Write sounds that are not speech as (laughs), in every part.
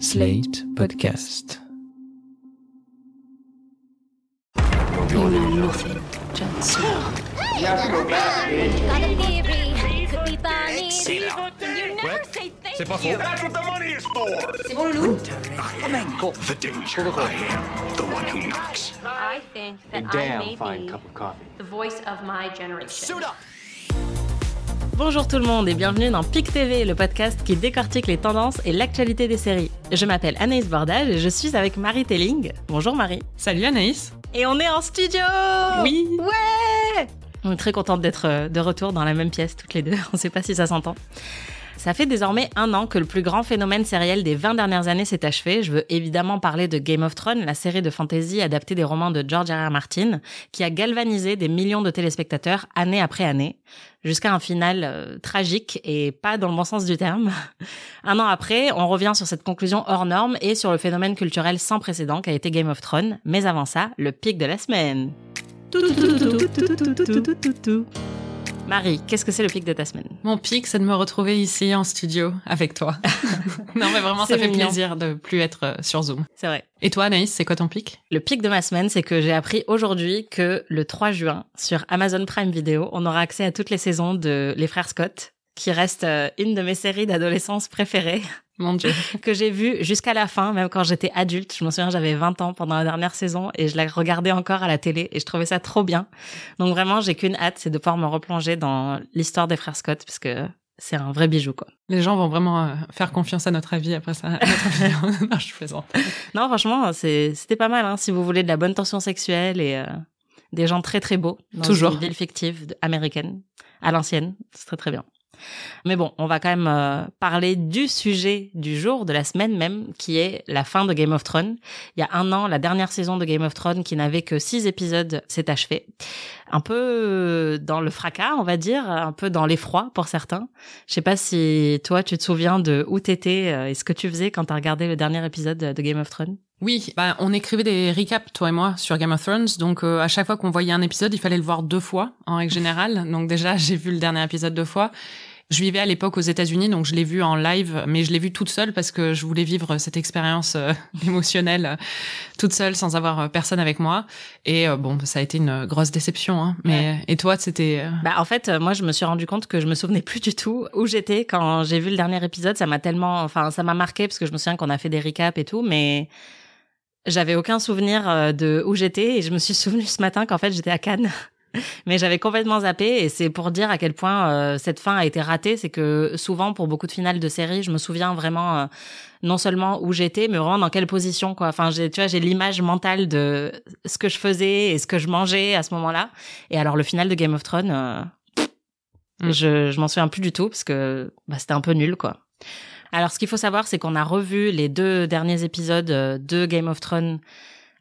Slate Podcast. You know nothing, Jon Snow. Got a theory. Could be Barney. Say that. You never say thank C'est pas faux. you. That's what the money is for. C'est bon, Loulou? The danger. I am the one who knocks. I think that I may be the voice of my generation. Bonjour tout le monde et bienvenue dans PIC TV, le podcast qui décortique les tendances et l'actualité des séries. Je m'appelle Anaïs Bordage et je suis avec Marie Telling. Bonjour Marie. Salut Anaïs. Et on est en studio Oui. Ouais On est très contente d'être euh, de retour dans la même pièce toutes les deux. (laughs) On sait pas si ça s'entend. Ça fait désormais un an que le plus grand phénomène sériel des 20 dernières années s'est achevé. Je veux évidemment parler de Game of Thrones, la série de fantasy adaptée des romans de George R. R. Martin, qui a galvanisé des millions de téléspectateurs année après année, jusqu'à un final euh, tragique et pas dans le bon sens du terme. Un an après, on revient sur cette conclusion hors norme et sur le phénomène culturel sans précédent qu'a été Game of Thrones. Mais avant ça, le pic de la semaine. Marie, qu'est-ce que c'est le pic de ta semaine? Mon pic, c'est de me retrouver ici en studio avec toi. (laughs) non, mais vraiment, ça fait plaisir de plus être euh, sur Zoom. C'est vrai. Et toi, Anaïs, c'est quoi ton pic? Le pic de ma semaine, c'est que j'ai appris aujourd'hui que le 3 juin, sur Amazon Prime Video, on aura accès à toutes les saisons de Les Frères Scott, qui reste euh, une de mes séries d'adolescence préférées, Mon Dieu. (laughs) que j'ai vue jusqu'à la fin, même quand j'étais adulte. Je me souviens, j'avais 20 ans pendant la dernière saison et je la regardais encore à la télé et je trouvais ça trop bien. Donc vraiment, j'ai qu'une hâte, c'est de pouvoir me replonger dans l'histoire des Frères Scott, parce que c'est un vrai bijou, quoi. Les gens vont vraiment euh, faire confiance à notre avis après ça. à notre opinion. (laughs) non, je plaisante. (laughs) Non, franchement, c'était pas mal, hein, si vous voulez de la bonne tension sexuelle et euh, des gens très très beaux. Dans Toujours. Une ville fictive américaine, à l'ancienne. C'est très très bien. Mais bon, on va quand même euh, parler du sujet du jour, de la semaine même, qui est la fin de Game of Thrones. Il y a un an, la dernière saison de Game of Thrones, qui n'avait que six épisodes, s'est achevée. Un peu euh, dans le fracas, on va dire, un peu dans l'effroi pour certains. Je sais pas si toi, tu te souviens de où t'étais euh, et ce que tu faisais quand t'as regardé le dernier épisode de Game of Thrones. Oui, bah, on écrivait des recaps, toi et moi, sur Game of Thrones. Donc, euh, à chaque fois qu'on voyait un épisode, il fallait le voir deux fois, en règle générale. Donc, déjà, j'ai vu le dernier épisode deux fois. Je vivais à l'époque aux États-Unis, donc je l'ai vu en live, mais je l'ai vu toute seule parce que je voulais vivre cette expérience euh, (laughs) émotionnelle euh, toute seule, sans avoir euh, personne avec moi. Et euh, bon, ça a été une grosse déception. Hein. Mais et toi, c'était Bah en fait, moi je me suis rendu compte que je me souvenais plus du tout où j'étais quand j'ai vu le dernier épisode. Ça m'a tellement, enfin ça m'a marqué parce que je me souviens qu'on a fait des recaps et tout, mais j'avais aucun souvenir de où j'étais et je me suis (laughs) souvenu ce matin qu'en fait j'étais à Cannes. (laughs) Mais j'avais complètement zappé et c'est pour dire à quel point euh, cette fin a été ratée. C'est que souvent pour beaucoup de finales de séries, je me souviens vraiment euh, non seulement où j'étais, mais vraiment dans quelle position quoi. Enfin, j'ai, tu vois, j'ai l'image mentale de ce que je faisais et ce que je mangeais à ce moment-là. Et alors le final de Game of Thrones, euh, Mm. je, je m'en souviens plus du tout parce que bah, c'était un peu nul quoi. Alors ce qu'il faut savoir, c'est qu'on a revu les deux derniers épisodes euh, de Game of Thrones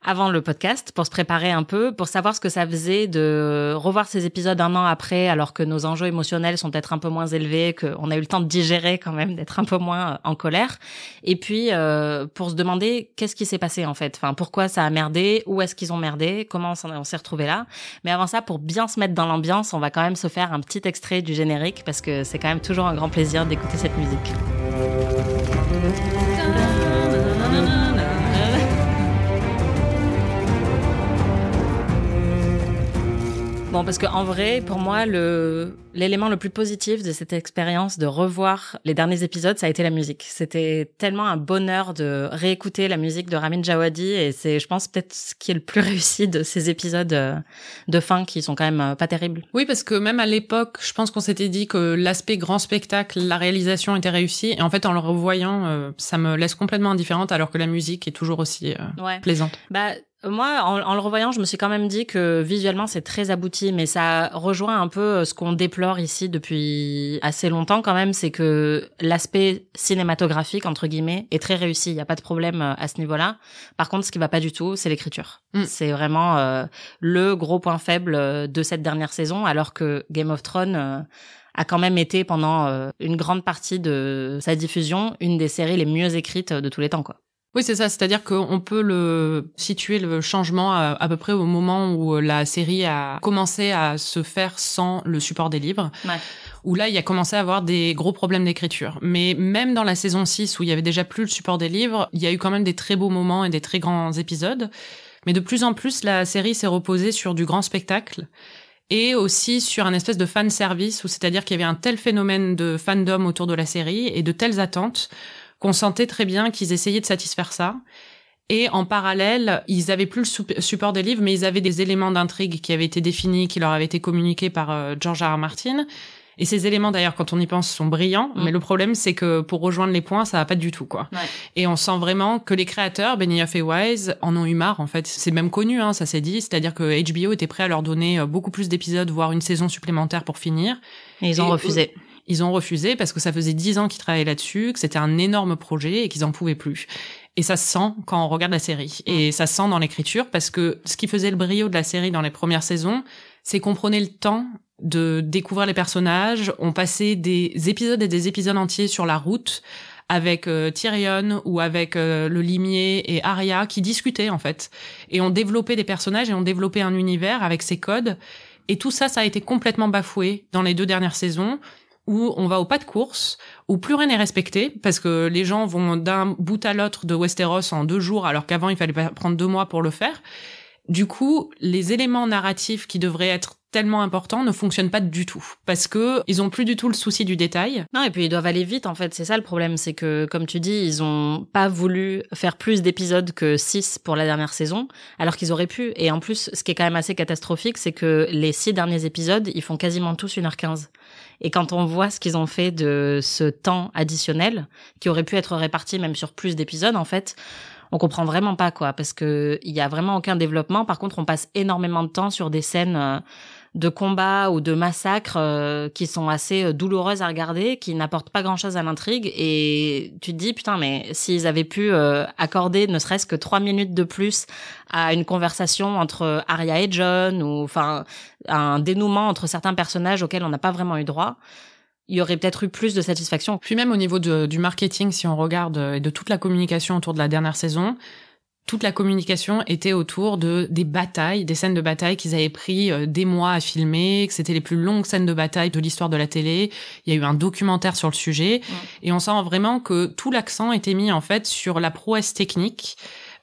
avant le podcast pour se préparer un peu, pour savoir ce que ça faisait de revoir ces épisodes un an après, alors que nos enjeux émotionnels sont peut-être un peu moins élevés, qu'on a eu le temps de digérer quand même, d'être un peu moins euh, en colère. Et puis euh, pour se demander qu'est-ce qui s'est passé en fait, enfin pourquoi ça a merdé, où est-ce qu'ils ont merdé, comment on s'est retrouvé là. Mais avant ça, pour bien se mettre dans l'ambiance, on va quand même se faire un petit extrait du générique parce que c'est quand même toujours un grand plaisir d'écouter cette musique. Bon, parce que en vrai, pour moi, le l'élément le plus positif de cette expérience de revoir les derniers épisodes, ça a été la musique. C'était tellement un bonheur de réécouter la musique de Ramin Djawadi et c'est, je pense, peut-être ce qui est le plus (laughs) réussi de ces épisodes euh, de fin qui sont quand même euh, pas terribles. Oui, parce que même à l'époque, je pense qu'on s'était dit que l'aspect grand spectacle, la réalisation était réussie. Et en fait, en le revoyant, euh, ça me laisse complètement indifférente, alors que la musique est toujours aussi euh, Ouais. plaisante. Bah moi, en, en le revoyant, je me suis quand même dit que visuellement c'est très abouti, mais ça rejoint un peu euh, ce qu'on déplore ici depuis assez longtemps quand même, c'est que l'aspect cinématographique entre guillemets est très réussi. Il y a pas de problème euh, à ce niveau-là. Par contre, ce qui va pas du tout, c'est l'écriture. Mm. C'est vraiment euh, le gros point faible de cette dernière saison, alors que Game of Thrones. euh, a quand même été pendant une grande partie de sa diffusion une des séries les mieux écrites de tous les temps quoi. Oui, c'est ça. C'est-à-dire qu'on peut le situer le changement à, peu près au moment où la série a commencé à se faire sans le support des livres. Ouais. Où là, il a commencé à avoir des gros problèmes d'écriture. Mais même dans la saison 6, où il y avait déjà plus le support des livres, il y a eu quand même des très beaux moments et des très grands épisodes. Mais de plus en plus, la série s'est reposée sur du grand spectacle et aussi sur un espèce de fan service où c'est-à-dire qu'il y avait un tel phénomène de fandom autour de la série et de telles attentes qu'on sentait très bien qu'ils essayaient de satisfaire ça. Et en parallèle, ils avaient plus le support des livres, mais ils avaient des éléments d'intrigue qui avaient été définis, qui leur avaient été communiqués par euh, George R. R. Martin. Et ces éléments, d'ailleurs, quand on y pense, sont brillants. Mm. Mais le problème, c'est que pour rejoindre les points, ça va pas du tout, quoi. Et on sent vraiment que les créateurs, Benioff et Wise, en ont eu marre, en fait. C'est même connu, hein, ça s'est dit. C'est-à-dire que HBO était prêt à leur donner euh, beaucoup plus d'épisodes, voire une saison supplémentaire pour finir. Et ils ont refusé. Ils ont refusé parce que ça faisait dix ans qu'ils travaillaient là-dessus, que c'était un énorme projet et qu'ils en pouvaient plus. Et ça se sent quand on regarde la série. Et ça se sent dans l'écriture parce que ce qui faisait le brio de la série dans les premières saisons, c'est qu'on prenait le temps de découvrir les personnages. On passait des épisodes et des épisodes entiers sur la route avec euh, Tyrion ou avec euh, le limier et Arya qui discutaient en fait. Et on développait des personnages et on développait un univers avec ses codes. Et tout ça, ça a été complètement bafoué dans les deux dernières saisons où on va au pas de course, où plus rien n'est respecté, parce que les gens vont d'un bout à l'autre de Westeros en deux jours, alors qu'avant il fallait prendre deux mois pour le faire. Du coup, les éléments narratifs qui devraient être tellement importants ne fonctionnent pas du tout parce que ils ont plus du tout le souci du détail. Non et puis ils doivent aller vite en fait, c'est ça le problème, c'est que comme tu dis, ils ont pas voulu faire plus d'épisodes que 6 pour la dernière saison alors qu'ils auraient pu et en plus ce qui est quand même assez catastrophique, c'est que les six derniers épisodes, ils font quasiment tous 1h15. Et quand on voit ce qu'ils ont fait de ce temps additionnel, qui aurait pu être réparti même sur plus d'épisodes, en fait, on comprend vraiment pas quoi, parce que il y a vraiment aucun développement. Par contre, on passe énormément de temps sur des scènes euh, de combat ou de massacre euh, qui sont assez euh, douloureuses à regarder, qui n'apportent pas grand-chose à l'intrigue. Et tu te dis, putain, mais s'ils avaient pu euh, accorder ne serait-ce que trois minutes de plus à une conversation entre Arya et John, ou enfin un dénouement entre certains personnages auxquels on n'a pas vraiment eu droit, il y aurait peut-être eu plus de satisfaction. Puis même au niveau du marketing, si on regarde, et de toute la communication autour de la dernière saison, toute la communication était autour de des batailles, des scènes de bataille qu'ils avaient pris euh, des mois à filmer, que c'était les plus longues scènes de bataille de l'histoire de la télé. Il y a eu un documentaire sur le sujet. Et on sent vraiment que tout l'accent était mis en fait sur la prouesse technique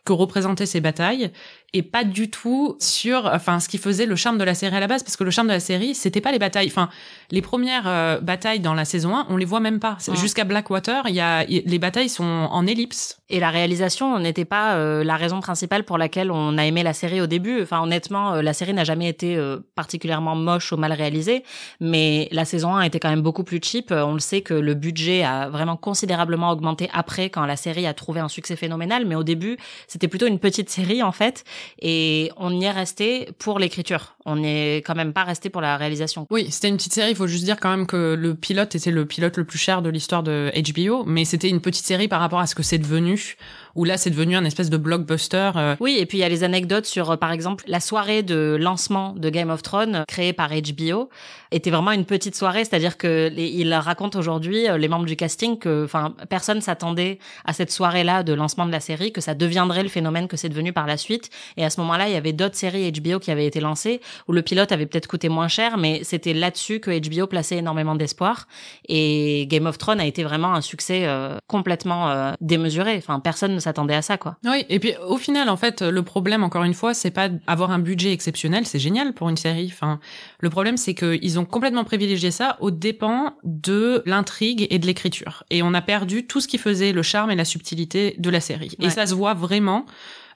que représentaient ces batailles et pas du tout sur enfin ce qui faisait le charme de la série à la base parce que le charme de la série c'était pas les batailles. Enfin les premières euh, batailles dans la saison 1 on les voit même pas jusqu'à Blackwater il y a les batailles sont en ellipse et la réalisation n'était pas euh, la raison principale pour laquelle on a aimé la série au début enfin honnêtement euh, la série n'a jamais été particulièrement moche ou mal réalisée mais la saison 1 était quand même beaucoup plus cheap on le sait que le budget a vraiment considérablement augmenté après quand la série a trouvé un succès phénoménal mais au début c'était plutôt une petite série en fait et on y est resté pour l'écriture. On n'est quand même pas resté pour la réalisation. Oui, c'était une petite série. Il faut juste dire quand même que le pilote était le pilote le plus cher de l'histoire de HBO, mais c'était une petite série par rapport à ce que c'est devenu où là c'est devenu un espèce de blockbuster. Euh. Oui, et puis il y a les anecdotes sur, euh, par exemple, la soirée de lancement de Game of Thrones créée par HBO était vraiment une petite soirée, c'est-à-dire que il raconte aujourd'hui euh, les membres du casting que, enfin, personne s'attendait à cette soirée-là de lancement de la série, que ça deviendrait le phénomène que c'est devenu par la suite. Et à ce moment-là, il y avait d'autres séries HBO qui avaient été lancées où le pilote avait peut-être coûté moins cher, mais c'était là-dessus que HBO plaçait énormément d'espoir. Et Game of Thrones a été vraiment un succès complètement démesuré. Enfin, personne ne s'attendait à ça, quoi. Oui, et puis au final, en fait, le problème, encore une fois, c'est pas avoir un budget exceptionnel, c'est génial pour une série. Enfin, le problème, c'est qu'ils ont complètement privilégié ça au dépens de l'intrigue et de l'écriture. Et on a perdu tout ce qui faisait le charme et la subtilité de la série. Et ça se voit vraiment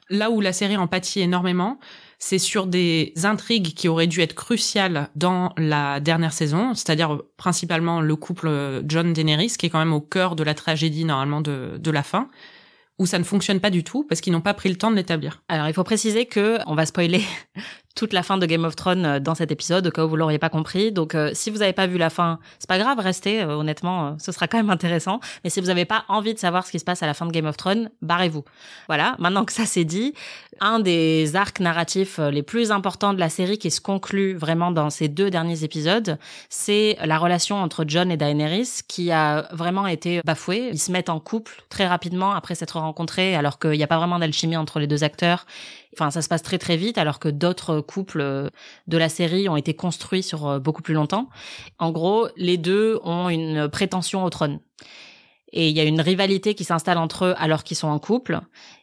là où la série en pâtit énormément, c'est sur des intrigues qui auraient dû être cruciales dans la dernière saison, c'est-à-dire principalement le couple John Daenerys, qui est quand même au cœur de la tragédie normalement de, de la fin où ça ne fonctionne pas du tout parce qu'ils n'ont pas pris le temps de l'établir. Alors il faut préciser que on va spoiler toute la fin de Game of Thrones euh, dans cet épisode, au cas où vous l'auriez pas compris. Donc, euh, si vous n'avez pas vu la fin, c'est pas grave, restez. Euh, honnêtement, ce sera quand même intéressant. Mais si vous n'avez pas envie de savoir ce qui se passe à la fin de Game of Thrones, barrez-vous. Voilà. Maintenant que ça c'est dit, un des arcs narratifs les plus importants de la série qui se conclut vraiment dans ces deux derniers épisodes, c'est la relation entre John et Daenerys qui a vraiment été bafouée. Ils se mettent en couple très rapidement après s'être rencontrés, alors qu'il n'y a pas vraiment d'alchimie entre les deux acteurs Enfin, ça se passe très très vite, alors que d'autres couples euh, de la série ont été construits sur euh, beaucoup plus longtemps. En gros, les deux ont une prétention au trône. Et il y a une rivalité qui s'installe entre eux alors qu'ils sont en couple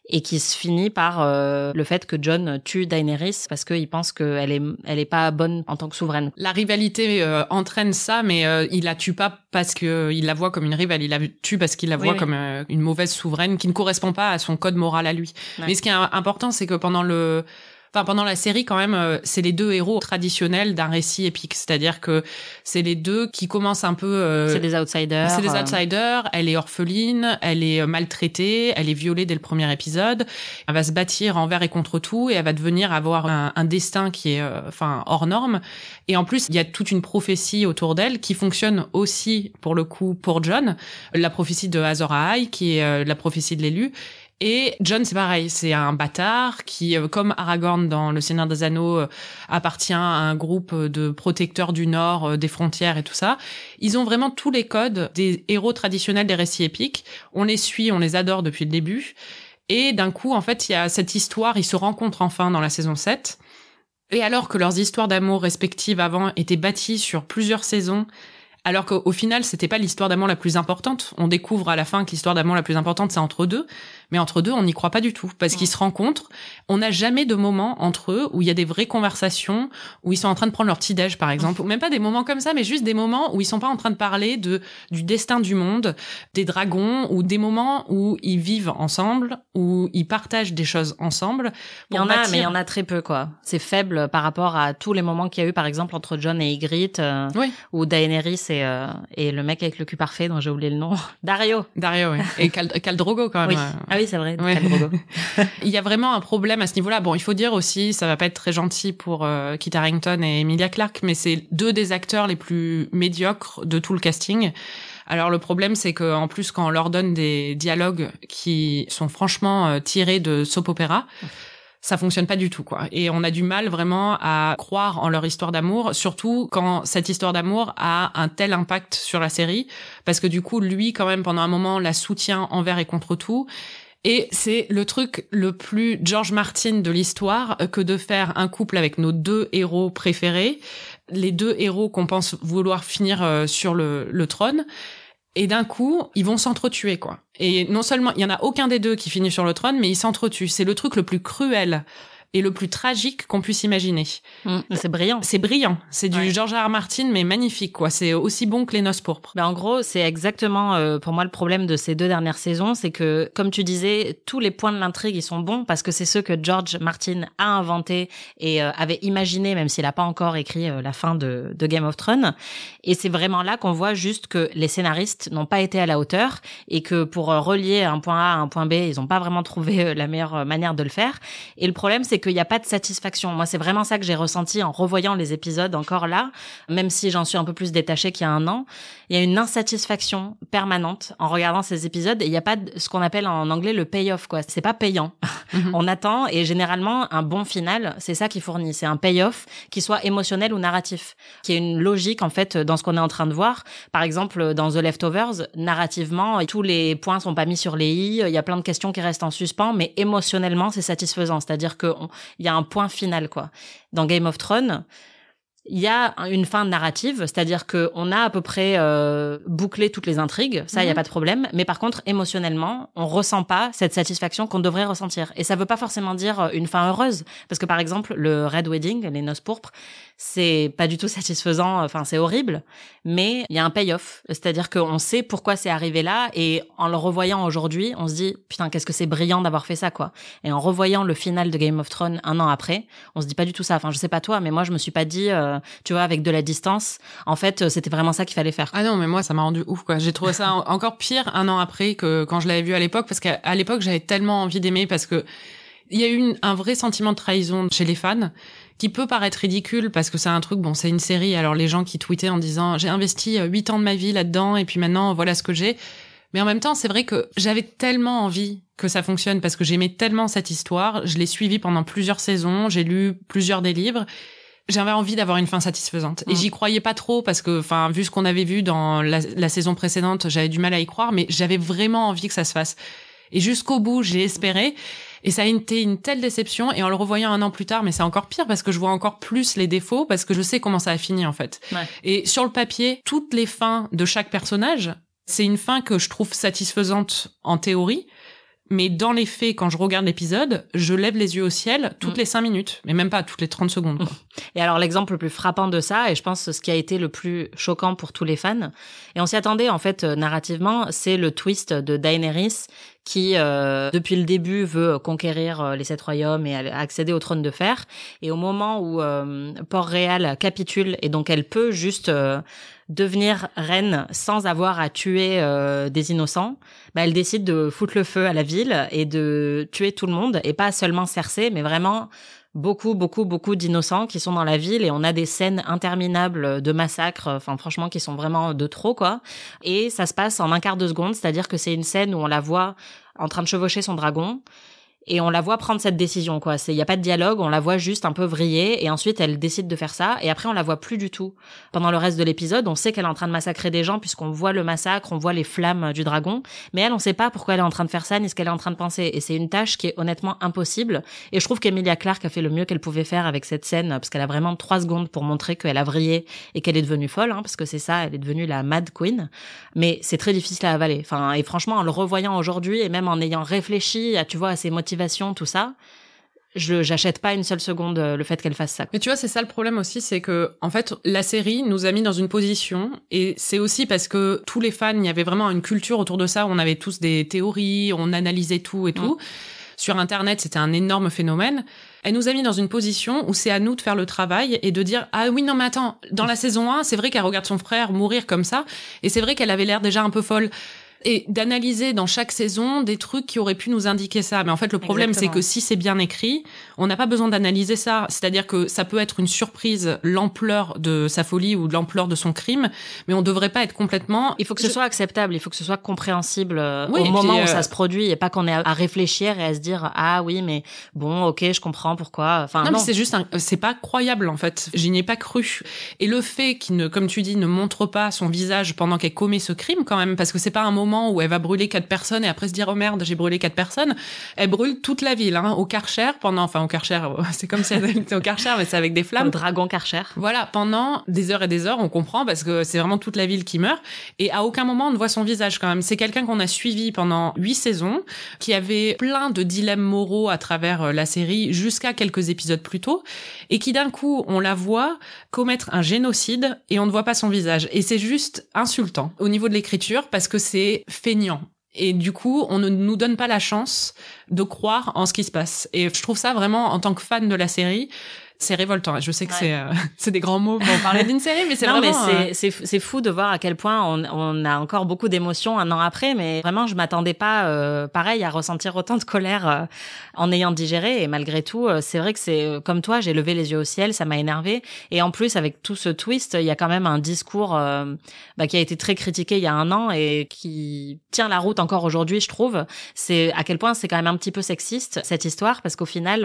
et qui se finit par euh, le fait que John tue Daenerys parce qu'il pense qu'elle est elle est pas bonne en tant que souveraine. La rivalité euh, entraîne ça, mais euh, il la tue pas parce que il la voit comme une rivale, il la tue parce qu'il la voit comme une mauvaise souveraine qui ne correspond pas à son code moral à lui. Mais ce qui est important, c'est que pendant le Enfin, pendant la série, quand même, euh, c'est les deux héros traditionnels d'un récit épique. C'est-à-dire que c'est les deux qui commencent un peu. Euh, c'est des outsiders. C'est des euh. outsiders. Elle est orpheline, elle est maltraitée, elle est violée dès le premier épisode. Elle va se bâtir envers et contre tout et elle va devenir avoir un, un destin qui est, enfin, hors norme. Et en plus, il y a toute une prophétie autour d'elle qui fonctionne aussi pour le coup pour John. La prophétie de Azor Ahai, qui est la prophétie de l'élu et John, c'est pareil, c'est un bâtard qui, euh, comme Aragorn dans Le Seigneur des Anneaux, euh, appartient à un groupe de protecteurs du Nord, euh, des frontières et tout ça. Ils ont vraiment tous les codes des héros traditionnels des récits épiques. On les suit, on les adore depuis le début. Et d'un coup, en fait, il y a cette histoire, ils se rencontrent enfin dans la saison 7. Et alors que leurs histoires d'amour respectives avant étaient bâties sur plusieurs saisons, alors qu'au final, c'était pas l'histoire d'amour la plus importante. On découvre à la fin que l'histoire d'amour la plus importante, c'est entre deux. Mais entre deux, on n'y croit pas du tout parce qu'ils se rencontrent. On n'a jamais de moment entre eux où il y a des vraies conversations, où ils sont en train de prendre leur petit déj, par exemple, ou même pas des moments comme ça, mais juste des moments où ils sont pas en train de parler de du destin du monde, des dragons, ou des moments où ils vivent ensemble, où ils partagent des choses ensemble. Il y en a, mais il y en a très peu, quoi. C'est faible par rapport à tous les moments qu'il y a eu, par exemple, entre John et Ygritte, euh, ou Daenerys et, euh, et le mec avec le cul parfait, dont j'ai oublié le nom, (laughs) Dario. Dario, oui. Et Cal, Drogo, quand même. Ah oui, c'est vrai. (laughs) il y a vraiment un problème à ce niveau-là. Bon, il faut dire aussi, ça va pas être très gentil pour euh, Kit Harington et Emilia Clarke, mais c'est deux des acteurs les plus médiocres de tout le casting. Alors le problème, c'est que en plus, quand on leur donne des dialogues qui sont franchement euh, tirés de soap opéra, ça fonctionne pas du tout quoi. Et on a du mal vraiment à croire en leur histoire d'amour, surtout quand cette histoire d'amour a un tel impact sur la série, parce que du coup lui quand même pendant un moment la soutient envers et contre tout. Et c'est le truc le plus George Martin de l'histoire que de faire un couple avec nos deux héros préférés, les deux héros qu'on pense vouloir finir euh, sur le, le trône. Et d'un coup, ils vont s'entretuer, quoi. Et non seulement, il y en a aucun des deux qui finit sur le trône, mais ils s'entretuent. C'est le truc le plus cruel et le plus tragique qu'on puisse imaginer. Mm. c'est brillant. C'est brillant. C'est du George R. R. Martin, mais magnifique, quoi. C'est aussi bon que les noces pourpres. Ben, en gros, c'est exactement, euh, pour moi, le problème de ces deux dernières saisons, c'est que, comme tu disais, tous les points de l'intrigue, ils sont bons parce que c'est ceux que George Martin a inventé et euh, avait imaginé, même s'il n'a pas encore écrit euh, la fin de, de Game of Thrones. Et c'est vraiment là qu'on voit juste que les scénaristes n'ont pas été à la hauteur et que pour relier un point A à un point B, ils n'ont pas vraiment trouvé la meilleure manière de le faire. Et le problème, c'est qu'il n'y a pas de satisfaction. Moi, c'est vraiment ça que j'ai ressenti en revoyant les épisodes encore là, même si j'en suis un peu plus détachée qu'il y a un an. Il y a une insatisfaction permanente en regardant ces épisodes et il n'y a pas de, ce qu'on appelle en anglais le payoff, quoi. C'est pas payant. Mhm. On attend et généralement, un bon final, c'est ça qui fournit. C'est un payoff qui soit émotionnel ou narratif, qui est une logique, en fait, dans ce qu'on est en train de voir. Par exemple, dans The Leftovers, narrativement, tous les points sont pas mis sur les i, il y a plein de questions qui restent en suspens, mais émotionnellement, c'est satisfaisant. C'est-à-dire il y a un point final quoi. Dans Game of Thrones, il y a une fin narrative, c'est-à-dire que on a à peu près euh, bouclé toutes les intrigues, ça il y a mhm. pas de problème. Mais par contre, émotionnellement, on ressent pas cette satisfaction qu'on devrait ressentir. Et ça veut pas forcément dire euh, une fin heureuse, parce que par exemple, le Red Wedding, les noces pourpres, c'est pas du tout (laughs) satisfaisant, enfin c'est horrible, mais il y a un payoff, c'est-à-dire qu'on sait pourquoi c'est arrivé là et en le revoyant aujourd'hui, on se dit putain qu'est-ce que c'est brillant d'avoir fait ça quoi. Et en revoyant le final de Game of Thrones un an après, on se dit pas du tout ça. Enfin je sais pas toi, mais moi je me suis pas dit, euh, tu vois, avec de la distance, en fait c'était vraiment ça qu'il fallait faire. Ah non mais moi ça m'a rendu ouf quoi. J'ai trouvé ça (laughs) encore pire un an après que quand je l'avais vu à l'époque parce qu'à l'époque j'avais tellement envie d'aimer parce que Il y a eu un vrai sentiment de trahison chez les fans qui peut paraître ridicule parce que c'est un truc, bon, c'est une série, alors les gens qui tweetaient en disant j'ai investi euh, huit ans de ma vie là-dedans et puis maintenant voilà ce que j'ai. Mais en même temps, c'est vrai que j'avais tellement envie que ça fonctionne parce que j'aimais tellement cette histoire. Je l'ai suivie pendant plusieurs saisons, j'ai lu plusieurs des livres. J'avais envie d'avoir une fin satisfaisante. Et mm. j'y croyais pas trop parce que, enfin, vu ce qu'on avait vu dans la, la saison précédente, j'avais du mal à y croire, mais j'avais vraiment envie que ça se fasse. Et jusqu'au bout, j'ai espéré. Et ça a été une telle déception. Et en le revoyant un an plus tard, mais c'est encore pire parce que je vois encore plus les défauts parce que je sais comment ça a fini en fait. Et sur le papier, toutes les fins de chaque personnage, c'est une fin que je trouve satisfaisante en théorie. Mais dans les faits, quand je regarde l'épisode, je lève les yeux au ciel toutes mm. les cinq minutes, mais même pas toutes les 30 secondes. Quoi. (laughs) Et alors l'exemple le plus frappant de ça, et je pense ce qui a été le plus choquant pour tous les fans, et on s'y attendait en fait euh, narrativement, c'est le twist de Daenerys qui, euh, depuis le début, veut conquérir euh, les sept royaumes et accéder au trône de fer. Et au moment où Port-Réal capitule, et donc elle peut juste devenir reine sans avoir à tuer des innocents, bah, elle décide de foutre le feu à la ville et de tuer tout le monde, et pas seulement Cersei, mais vraiment beaucoup, beaucoup, beaucoup d'innocents qui sont dans la ville. Et on a des scènes interminables de massacres, enfin franchement qui sont vraiment de trop quoi. Et ça se passe en un quart de seconde, c'est-à-dire que c'est une scène où on la voit en train de chevaucher son dragon et on la voit prendre cette décision quoi. C'est il y a pas de dialogue on la voit juste un peu vriller et ensuite elle décide de faire ça et après on la voit plus du tout. Pendant le reste de l'épisode on sait qu'elle est en train de massacrer des gens puisqu'on voit le massacre on voit les flammes du dragon mais elle on sait pas pourquoi elle est en train de faire ça ni ce qu'elle est en train de penser et c'est une tâche qui est honnêtement impossible et je trouve qu'Emilia Clarke a fait le mieux qu'elle pouvait faire avec cette scène parce qu'elle a vraiment trois secondes pour montrer qu'elle a vrillé et qu'elle est devenue folle hein, parce que c'est ça elle est devenue la Mad Queen. Mais c'est très difficile à avaler. Enfin et franchement en le revoyant aujourd'hui et même en ayant réfléchi à tu vois à ses motivations tout ça je j'achète pas une seule seconde euh, le fait qu'elle fasse ça. Mais tu vois, c'est ça le problème aussi, c'est que en fait, la série nous a mis dans une position et c'est aussi parce que tous les fans, il y avait vraiment une culture autour de ça, on avait tous des théories, on analysait tout et tout. Mm. Sur internet, c'était un énorme phénomène. Elle nous a mis dans une position où c'est à nous de faire le travail et de dire ah oui non mais attends, dans la saison 1, c'est vrai qu'elle regarde son frère mourir comme ça et c'est vrai qu'elle avait l'air déjà un peu folle et d'analyser dans chaque saison des trucs qui auraient pu nous indiquer ça. Mais en fait, le problème, c'est que si c'est bien écrit, on n'a pas besoin d'analyser ça. C'est-à-dire que ça peut être une surprise, l'ampleur de sa folie ou l'ampleur de son crime, mais on devrait pas être complètement. Il faut que ce soit acceptable, il faut que ce soit compréhensible euh, au moment où euh, ça se produit et pas qu'on ait à réfléchir et à se dire ah oui mais bon ok je comprends pourquoi. Enfin non, mais c'est juste c'est pas croyable en fait. J'y ai pas cru. Et le fait qu'il ne comme tu dis ne montre pas son visage pendant qu'elle commet ce crime quand même parce que c'est pas un moment où elle va brûler quatre personnes et après se dire oh merde j'ai brûlé quatre personnes elle brûle toute la ville hein, au Karcher pendant enfin au Karcher (laughs) c'est comme si elle était au Karcher mais c'est avec des flammes. Dragon Karcher. Voilà pendant des heures et des heures on comprend parce que c'est vraiment toute la ville qui meurt et à aucun moment on ne voit son visage quand même. C'est quelqu'un qu'on a suivi pendant huit saisons qui avait plein de dilemmes moraux à travers euh, la série jusqu'à quelques épisodes plus tôt et qui d'un coup on la voit commettre un génocide et on ne voit pas son visage. Et c'est juste insultant au niveau de l'écriture parce que c'est feignant. Et du coup, on ne nous donne pas la chance de croire en ce qui se passe. Et je trouve ça vraiment, en tant que fan de la série, c'est révoltant. Je sais que c'est euh, (laughs) c'est des grands mots pour parler d'une série, mais c'est vraiment. mais c'est euh, c'est fou de voir à quel point on, on a encore beaucoup d'émotions un an après. Mais vraiment, je m'attendais pas, euh, pareil, à ressentir autant de colère en ayant digéré. Et malgré tout, c'est vrai que c'est comme toi, j'ai levé les yeux au ciel, ça m'a énervé. Et en plus, avec tout ce twist, il y a quand même un discours bah, qui a été très critiqué il y a un an et qui tient la route encore aujourd'hui, je trouve. C'est à quel point c'est quand même un petit peu sexiste cette histoire, parce qu'au final,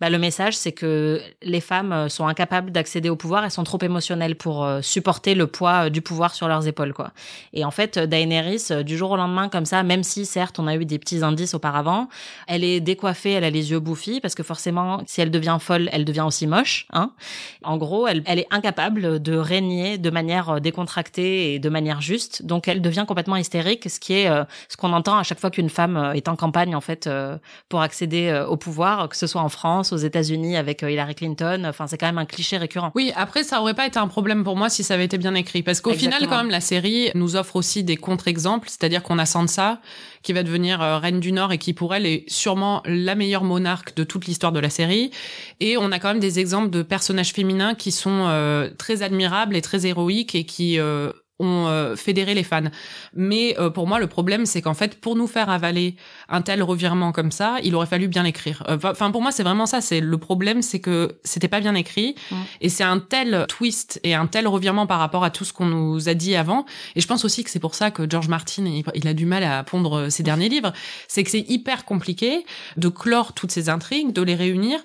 bah, le message, c'est que les femmes euh, sont incapables d'accéder au pouvoir, elles sont trop émotionnelles pour euh, supporter le poids euh, du pouvoir sur leurs épaules, quoi. Et en fait, Daenerys, du jour au lendemain, comme ça, même si certes on a eu des petits indices auparavant, elle est décoiffée, elle a les yeux bouffis, parce que forcément, si elle devient folle, elle devient aussi moche, hein. En gros, elle, est incapable de régner de manière décontractée et de manière juste, donc elle devient complètement hystérique, ce qui est ce qu'on entend à chaque fois qu'une femme est en campagne, en fait, pour accéder au pouvoir, que ce soit en France, aux États-Unis avec Hillary Clinton. Enfin, c'est quand même un cliché récurrent. Oui, après, ça aurait pas été un problème pour moi si ça avait été bien écrit. Parce qu'au final, quand même, la série nous offre aussi des contre-exemples. C'est-à-dire qu'on a Sansa, qui va devenir euh, reine du Nord et qui, pour elle, est sûrement la meilleure monarque de toute l'histoire de la série. Et on a quand même des exemples de personnages féminins qui sont euh, très admirables et très héroïques et qui... Euh, ont euh, fédéré les fans. Mais euh, pour moi, le problème, c'est qu'en fait, pour nous faire avaler un tel revirement comme ça, il aurait fallu bien écrire. Euh, enfin, pour moi, c'est vraiment ça. C'est le problème, c'est que c'était pas bien écrit, et c'est un tel twist et un tel revirement par rapport à tout ce qu'on nous a dit avant. Et je pense aussi que c'est pour ça que George Martin, il, a du mal à pondre ses derniers livres. C'est que c'est hyper compliqué de clore toutes ces intrigues, de les réunir.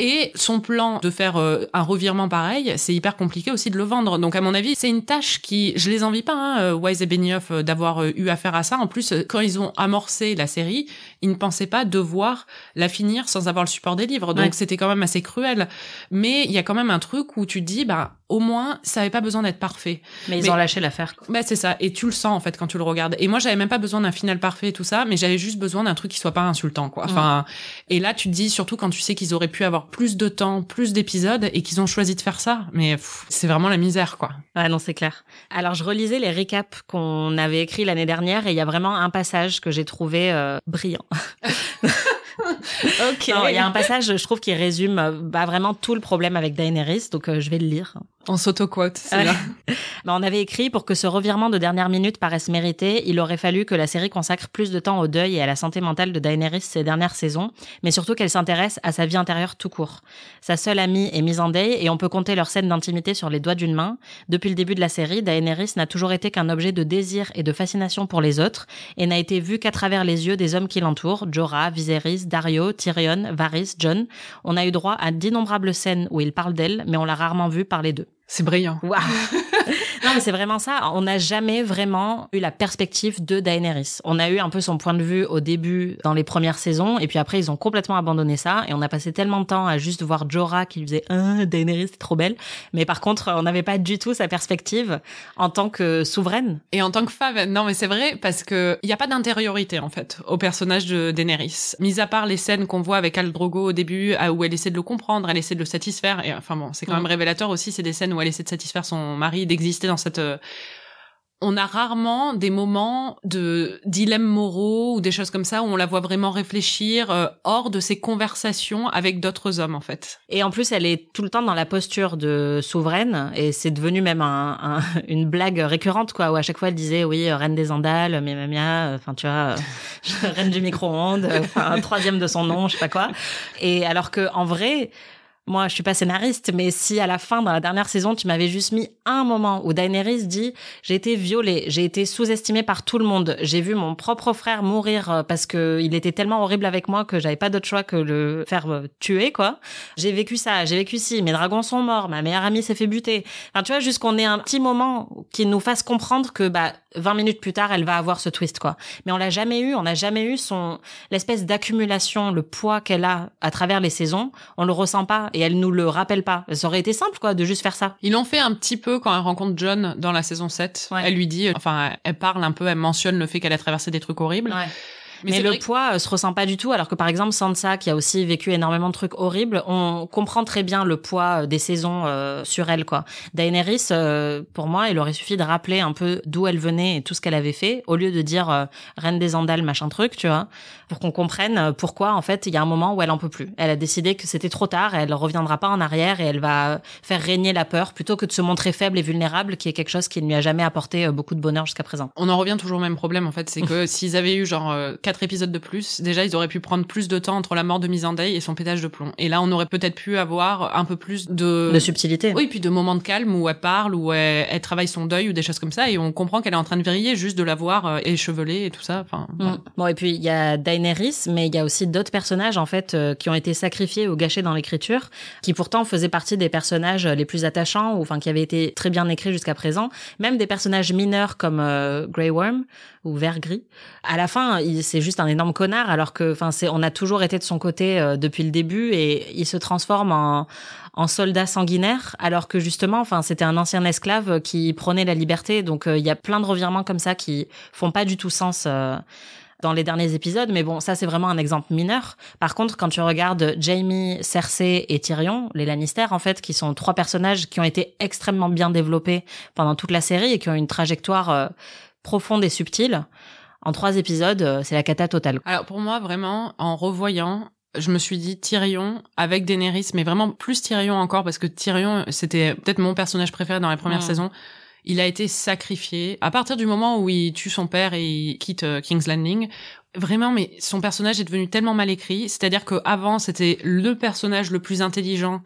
Et son plan de faire euh, un revirement pareil, c'est hyper compliqué aussi de le vendre. Donc à mon avis, c'est une tâche qui, je les envie pas, hein, euh, Wise et Benioff, euh, d'avoir eu affaire à ça. En plus, quand ils ont amorcé la série, ils ne pensaient pas devoir la finir sans avoir le support des livres. Donc c'était quand même assez cruel. Mais il y a quand même un truc où tu dis, bah au moins, ça avait pas besoin d'être parfait. Mais ils ont lâché l'affaire. Bah c'est ça. Et tu le sens en fait quand tu le regardes. Et moi, j'avais même pas besoin d'un final parfait et tout ça, mais j'avais juste besoin d'un truc qui soit pas insultant, quoi. Enfin, et là, tu te dis surtout quand tu sais qu'ils auraient pu avoir plus de temps, plus d'épisodes et qu'ils ont choisi de faire ça. Mais c'est vraiment la misère, quoi. Ouais, non, c'est clair. Alors, je relisais les récaps qu'on avait écrits l'année dernière et il y a vraiment un passage que j'ai trouvé euh, brillant. (laughs) ok. Il y a un passage, je trouve, qui résume euh, bah, vraiment tout le problème avec Daenerys, donc euh, je vais le lire. On s'auto-quote, c'est là. (laughs) bah, on avait écrit pour que ce revirement de dernière minute paraisse mérité, il aurait fallu que la série consacre plus de temps au deuil et à la santé mentale de Daenerys ces dernières saisons, mais surtout qu'elle s'intéresse à sa vie intérieure tout court. Sa seule amie est mise en deuil et on peut compter leurs scènes d'intimité sur les doigts d'une main. Depuis le début de la série, Daenerys n'a toujours été qu'un objet de désir et de fascination pour les autres et n'a été vue qu'à travers les yeux des hommes qui l'entourent, Jorah, Viserys, Dario, Tyrion, Varys, John. On a eu droit à d'innombrables scènes où il parle d'elle, mais on l'a rarement vu parler d'eux. C'est brillant. Waouh (laughs) Non, mais c'est vraiment ça. On n'a jamais vraiment eu la perspective de Daenerys. On a eu un peu son point de vue au début, dans les premières saisons, et puis après, ils ont complètement abandonné ça, et on a passé tellement de temps à juste voir Jorah qui lui faisait ah, Daenerys, c'est trop belle. Mais par contre, on n'avait pas du tout sa perspective en tant que souveraine. Et en tant que femme, non, mais c'est vrai, parce que il n'y a pas d'intériorité, en fait, au personnage de Daenerys. Mis à part les scènes qu'on voit avec Al Drogo au début, où elle essaie de le comprendre, elle essaie de le satisfaire, et enfin bon, c'est quand même révélateur aussi, c'est des scènes où elle essaie de satisfaire son mari, d'exister dans euh, on a rarement des moments de dilemmes moraux ou des choses comme ça où on la voit vraiment réfléchir euh, hors de ses conversations avec d'autres hommes en fait. Et en plus, elle est tout le temps dans la posture de souveraine et c'est devenu même un, une blague récurrente quoi où à chaque fois elle disait oui reine des Andales, mia, enfin tu vois, (laughs) reine du micro-ondes, un troisième de son nom, je sais pas quoi. Et alors que en vrai, moi, je suis pas scénariste, mais si à la fin, dans la dernière saison, tu m'avais juste mis un moment où Daenerys dit j'ai été violée, j'ai été sous-estimée par tout le monde, j'ai vu mon propre frère mourir euh, parce que il était tellement horrible avec moi que j'avais pas d'autre choix que le faire euh, tuer, quoi. J'ai vécu ça, j'ai vécu ci, mes dragons sont morts, ma meilleure amie s'est fait buter. Enfin, tu vois, juste qu'on ait un petit moment qui nous fasse comprendre que, bah, 20 minutes plus tard, elle va avoir ce twist, quoi. Mais on l'a jamais eu, on n'a jamais eu son, l'espèce d'accumulation, le poids qu'elle a à travers les saisons, on le ressent pas et elle nous le rappelle pas. Ça aurait été simple, quoi, de juste faire ça. Ils l'ont fait un petit peu quand elle rencontre John dans la saison 7. Elle lui dit, enfin, elle parle un peu, elle mentionne le fait qu'elle a traversé des trucs horribles. Ouais. Mais, le poids euh, se ressent pas du tout, alors que par exemple Sansa, qui a aussi vécu énormément de trucs horribles, on comprend très bien le poids euh, des saisons euh, sur elle, quoi. Daenerys, pour moi, il aurait suffi de rappeler un peu d'où elle venait et tout ce qu'elle avait fait, au lieu de dire reine des Andales, machin truc, tu vois, pour qu'on comprenne pourquoi en fait il y a un moment où elle en peut plus. Elle a décidé que c'était trop tard, elle reviendra pas en arrière et elle va faire régner la peur plutôt que de se montrer faible et vulnérable, qui est quelque chose qui ne lui a jamais apporté beaucoup de bonheur jusqu'à présent. On en revient toujours au même problème en fait, c'est (laughs) que s'ils avaient eu genre quatre épisodes de plus, déjà ils auraient pu prendre plus de temps entre la mort de Missandei et son pétage de plomb. Et là, on aurait peut-être pu avoir un peu plus de de subtilité. Oui, puis de moments de calme où elle parle, où elle, travaille son deuil ou des choses comme ça, et on comprend qu'elle est en train de vriller juste de la voir euh, échevelée et tout ça. Enfin. Mm. Bon, et puis il y a Daenerys, mais il y a aussi d'autres personnages en fait euh, qui ont été sacrifiés ou gâchés dans l'écriture, qui pourtant faisaient partie des personnages les plus attachants ou enfin qui avaient été très bien écrits jusqu'à présent. Même des personnages mineurs comme euh, Grey Worm ou Vert Gris. À la fin, c'est juste un énorme connard, alors que, enfin, c'est, on a toujours été de son côté euh, depuis le début, et il se transforme en, en soldat sanguinaire, alors que justement, enfin, c'était un ancien esclave qui prenait la liberté. Donc, euh, il y a plein de revirements comme ça qui font pas du tout sens. Euh, dans les derniers épisodes, mais bon, ça c'est vraiment un exemple mineur. Par contre, quand tu regardes Jamie, Cersei et Tyrion, les Lannister en fait, qui sont trois personnages qui ont été extrêmement bien développés pendant toute la série et qui ont une trajectoire profonde et subtile. En trois épisodes, euh, c'est la cata totale. Alors pour moi, vraiment, en revoyant, je me suis dit Tyrion avec Daenerys, mais vraiment plus Tyrion encore parce que Tyrion, c'était peut-être mon personnage préféré dans les premières saisons. il a été sacrifié à partir du moment où il tue son père et il quitte euh, King's Landing. Vraiment, mais son personnage est devenu tellement mal écrit. C'est-à-dire que avant, c'était le personnage le plus intelligent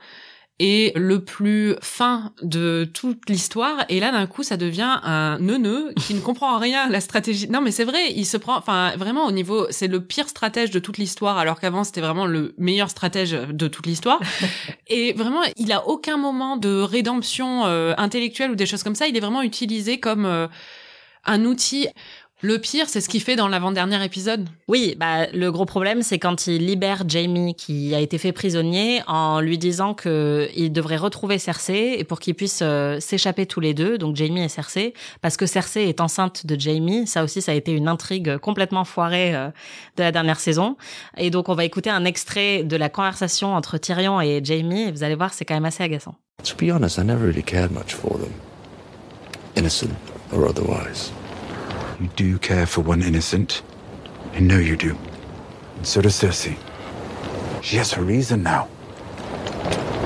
et le plus fin de toute l'histoire. Et là, d'un coup, ça devient un neuneu qui ne comprend rien à la stratégie. Non, mais c'est vrai, il se prend, enfin, vraiment au niveau, c'est le pire stratège de toute l'histoire, alors qu'avant, c'était vraiment le meilleur stratège de toute l'histoire. (laughs) et vraiment, il a aucun moment de rédemption euh, intellectuelle ou des choses comme ça. Il est vraiment utilisé comme euh, un outil le pire, c'est ce qu'il fait dans l'avant-dernier épisode. Oui, bah le gros problème, c'est quand il libère Jamie qui a été fait prisonnier en lui disant que il devrait retrouver Cersei et pour qu'ils puissent euh, s'échapper tous les deux, donc Jamie et Cersei, parce que Cersei est enceinte de Jamie. Ça aussi, ça a été une intrigue complètement foirée euh, de la dernière saison. Et donc, on va écouter un extrait de la conversation entre Tyrion et Jamie. Et vous allez voir, c'est quand même assez agaçant. To be honest, I never really cared much for them, innocent or otherwise. You do care for one innocent. I know you do. And so does Cersei. She has her reason now.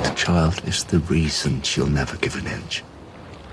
The child is the reason she'll never give an inch.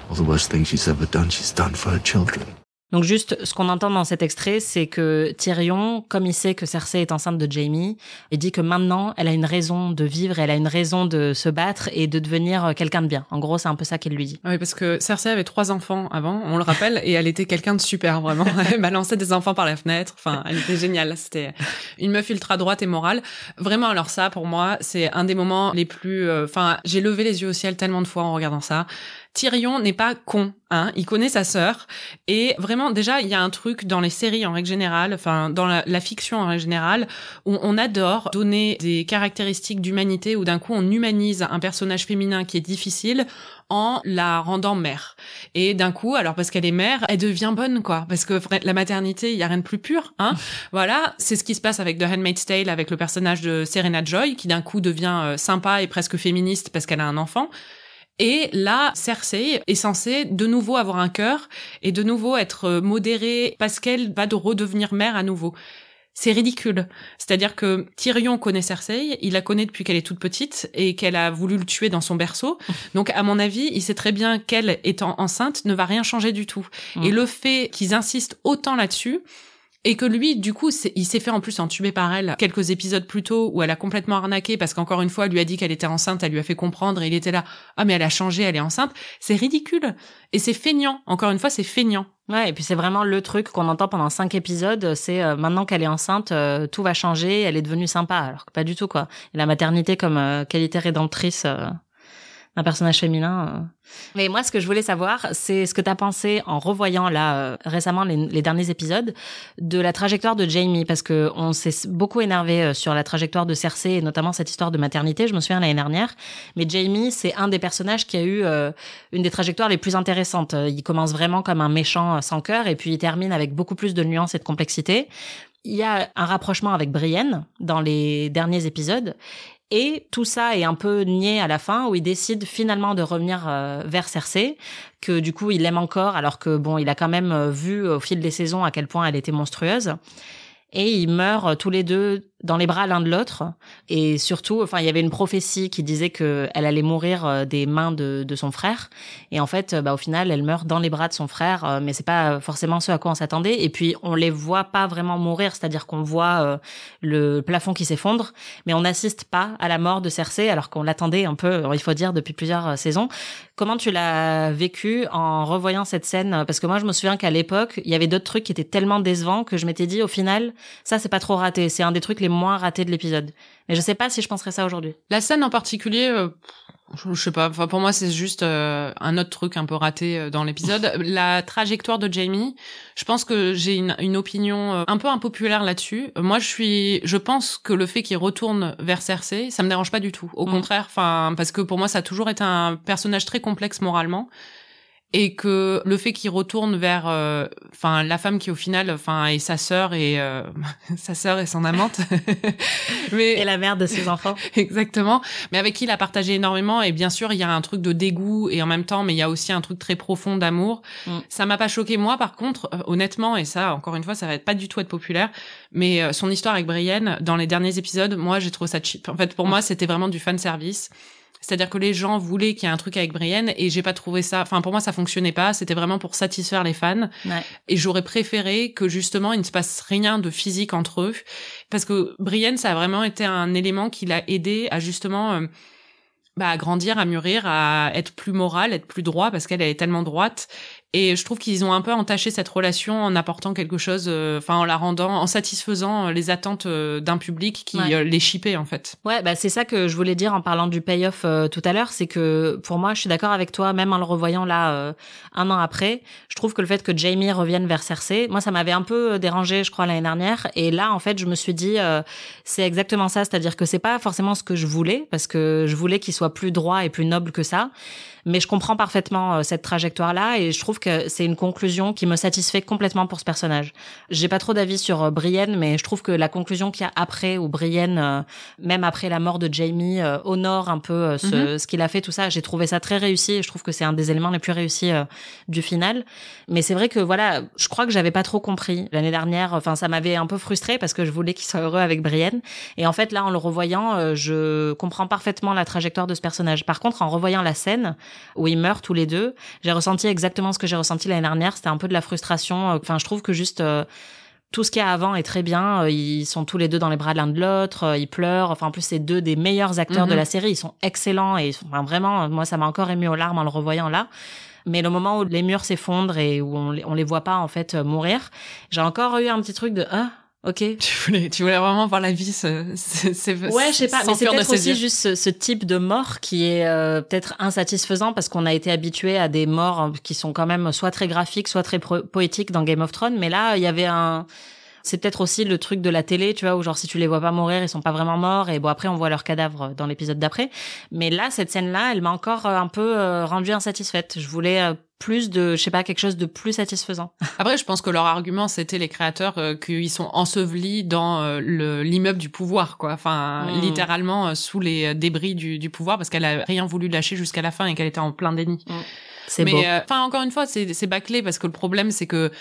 All the worst things she's ever done, she's done for her children. Donc juste, ce qu'on entend dans cet extrait, c'est que Tyrion, comme il sait que Cersei est enceinte de Jamie, il dit que maintenant, elle a une raison de vivre, elle a une raison de se battre et de devenir euh, quelqu'un de bien. En gros, c'est un peu ça qu'il lui dit. Oui, parce que Cersei avait trois enfants avant, on le rappelle, et elle était quelqu'un de super, vraiment. (laughs) Elle balançait des enfants par la fenêtre. Enfin, elle était géniale. C'était une meuf ultra droite et morale. Vraiment, alors ça, pour moi, c'est un des moments les plus... euh, Enfin, j'ai levé les yeux au ciel tellement de fois en regardant ça. Tyrion n'est pas con, hein. Il connaît sa sœur. Et vraiment, déjà, il y a un truc dans les séries en règle générale, enfin, dans la, la fiction en règle générale, où on adore donner des caractéristiques d'humanité, où d'un coup, on humanise un personnage féminin qui est difficile en la rendant mère. Et d'un coup, alors parce qu'elle est mère, elle devient bonne, quoi. Parce que la maternité, il y a rien de plus pur, hein. (laughs) voilà, c'est ce qui se passe avec The Handmaid's Tale, avec le personnage de Serena Joy, qui d'un coup devient euh, sympa et presque féministe parce qu'elle a un enfant. Et là, Cersei est censée de nouveau avoir un cœur et de nouveau être euh, modérée parce qu'elle va de redevenir mère à nouveau. C'est ridicule. C'est-à-dire que Tyrion connaît Cersei, il la connaît depuis qu'elle est toute petite et qu'elle a voulu le tuer dans son berceau. (laughs) Donc, à mon avis, il sait très bien qu'elle, étant enceinte, ne va rien changer du tout. Et le fait qu'ils insistent autant là-dessus, et que lui, du coup, il s'est fait en plus entuber par elle quelques épisodes plus tôt où elle a complètement arnaqué parce qu'encore une fois, elle lui a dit qu'elle était enceinte, elle lui a fait comprendre et il était là, ah mais elle a changé, elle est enceinte. C'est ridicule. Et c'est feignant. Encore une fois, c'est feignant. Ouais, et puis c'est vraiment le truc qu'on entend pendant cinq épisodes, c'est euh, maintenant qu'elle est enceinte, euh, tout va changer, elle est devenue sympa, alors que pas du tout quoi. Et la maternité comme euh, qualité rédemptrice d'un personnage féminin. euh. Mais moi, ce que je voulais savoir, c'est ce que t'as pensé en revoyant là euh, récemment les, derniers épisodes de la trajectoire de Jamie, parce que on s'est beaucoup énervé euh, sur la trajectoire de Cersei et notamment cette histoire de maternité. Je me souviens l'année dernière, mais Jamie, c'est un des personnages qui a eu une des trajectoires les plus intéressantes. Il commence vraiment comme un méchant sans cœur et puis il termine avec beaucoup plus de nuances et de complexité. Il y a un rapprochement avec Brienne dans les derniers épisodes. Et tout ça est un peu nié à la fin où il décide finalement de revenir euh, vers Cersei, que du coup il l'aime encore alors que bon, il a quand même euh, vu au fil des saisons à quel point elle était monstrueuse. Et ils meurent euh, tous les deux dans les bras l'un de l'autre. Et surtout, enfin, il y avait une prophétie qui disait que elle allait mourir euh, des mains de, de son frère. Et en fait, euh, bah, au final, elle meurt dans les bras de son frère, euh, mais c'est pas forcément ce à quoi on s'attendait. Et puis, on les voit pas vraiment mourir, c'est-à-dire qu'on voit le plafond qui s'effondre, mais on n'assiste pas à la mort de Cersei, alors qu'on l'attendait un peu, il faut dire, depuis plusieurs saisons. Comment tu l'as vécu en revoyant cette scène? Parce que moi, je me souviens qu'à l'époque, il y avait d'autres trucs qui étaient tellement décevants que je m'étais dit, au final, ça, c'est pas trop raté. C'est un des trucs les moins ratés de l'épisode. Mais je sais pas si je penserais ça aujourd'hui. La scène en particulier, euh, je, je sais pas. Enfin, pour moi, c'est juste euh, un autre truc un peu raté euh, dans l'épisode. (laughs) La trajectoire de Jamie, je pense que j'ai une, une opinion un peu impopulaire là-dessus. Moi, je suis, je pense que le fait qu'il retourne vers Cersei, ça me dérange pas du tout. Au Mm. contraire, enfin, parce que pour moi, ça a toujours été un personnage très complexe moralement. Et que le fait qu'il retourne vers, euh, enfin, la femme qui au final, enfin, est sa sœur et euh, (laughs) sa sœur et son amante. (laughs) Mais Et la mère de ses enfants. (laughs) Exactement. Mais avec qui il a partagé énormément. Et bien sûr, il y a un truc de dégoût et en même temps, mais il y a aussi un truc très profond d'amour. Mm. Ça m'a pas choqué moi, par contre, euh, honnêtement, et ça, encore une fois, ça va être pas du tout être populaire. Mais euh, son histoire avec Brienne, dans les derniers épisodes, moi, j'ai trouvé ça cheap. En fait, pour moi, c'était vraiment du fan service. C'est-à-dire que les gens voulaient qu'il y ait un truc avec Brienne et j'ai pas trouvé ça. Enfin, pour moi, ça fonctionnait pas. C'était vraiment pour satisfaire les fans. Ouais. Et j'aurais préféré que justement il ne se passe rien de physique entre eux, parce que Brienne, ça a vraiment été un élément qui l'a aidé à justement euh, bah, à grandir, à mûrir, à être plus moral, être plus droit, parce qu'elle est tellement droite. Et je trouve qu'ils ont un peu entaché cette relation en apportant quelque chose, euh, enfin en la rendant, en satisfaisant euh, les attentes euh, d'un public qui Ouais. les chipait en fait. Ouais, bah c'est ça que je voulais dire en parlant du payoff tout à l'heure, c'est que pour moi, je suis d'accord avec toi, même en le revoyant là un an après, je trouve que le fait que Jamie revienne vers Cersei, moi ça m'avait un peu dérangé, je crois l'année dernière, et là en fait je me suis dit c'est exactement ça, c'est-à-dire que c'est pas forcément ce que je voulais, parce que je voulais qu'il soit plus droit et plus noble que ça, mais je comprends parfaitement euh, cette trajectoire là et je trouve que c'est une conclusion qui me satisfait complètement pour ce personnage. J'ai pas trop d'avis sur euh, Brienne, mais je trouve que la conclusion qu'il y a après, où Brienne, euh, même après la mort de Jamie, honore un peu euh, ce, ce qu'il a fait, tout ça, j'ai trouvé ça très réussi et je trouve que c'est un des éléments les plus réussis du final. Mais c'est vrai que voilà, je crois que j'avais pas trop compris l'année dernière. Enfin, ça m'avait un peu frustré parce que je voulais qu'il soit heureux avec Brienne. Et en fait, là, en le revoyant, je comprends parfaitement la trajectoire de ce personnage. Par contre, en revoyant la scène où ils meurent tous les deux, j'ai ressenti exactement ce que j'ai ressenti l'année dernière. C'était un peu de la frustration. Enfin, je trouve que juste euh, tout ce qu'il y a avant est très bien. Euh, Ils sont tous les deux dans les bras de l'un de l'autre. euh, Ils pleurent. Enfin, en plus, c'est deux des meilleurs acteurs Mhm. de la série. Ils sont excellents et enfin, vraiment, moi, ça m'a encore ému aux larmes en le revoyant là. Mais le moment où les murs s'effondrent et où on les, on les voit pas en fait euh, mourir, j'ai encore eu un petit truc de ah ok. (laughs) Tu voulais, tu voulais vraiment voir la vie se, se- Ouais, je sais pas, mais c'est peut-être aussi juste ce, ce type de mort qui est euh, peut-être insatisfaisant parce qu'on a été habitué à des morts euh, qui sont quand même soit très graphiques, soit très poétiques dans Game of Thrones. Mais là, il y avait un, c'est peut-être aussi le truc de la télé, tu vois, où genre si tu les vois pas mourir, ils sont pas vraiment morts et bon après on voit leurs cadavres dans l'épisode d'après. Mais là, cette scène-là, elle m'a encore euh, un peu euh, rendue insatisfaite. Je voulais euh, plus de, je sais pas, quelque chose de plus satisfaisant. (laughs) Après, je pense que leur argument, c'était les créateurs euh, qu'ils sont ensevelis dans euh, le- l'immeuble du pouvoir, quoi. Enfin, Mm. littéralement euh, sous les débris du, du pouvoir, parce qu'elle a rien voulu lâcher jusqu'à la fin et qu'elle était en plein déni. C'est Mais beau. enfin, encore une fois, c'est c'est bâclé parce que le problème, c'est que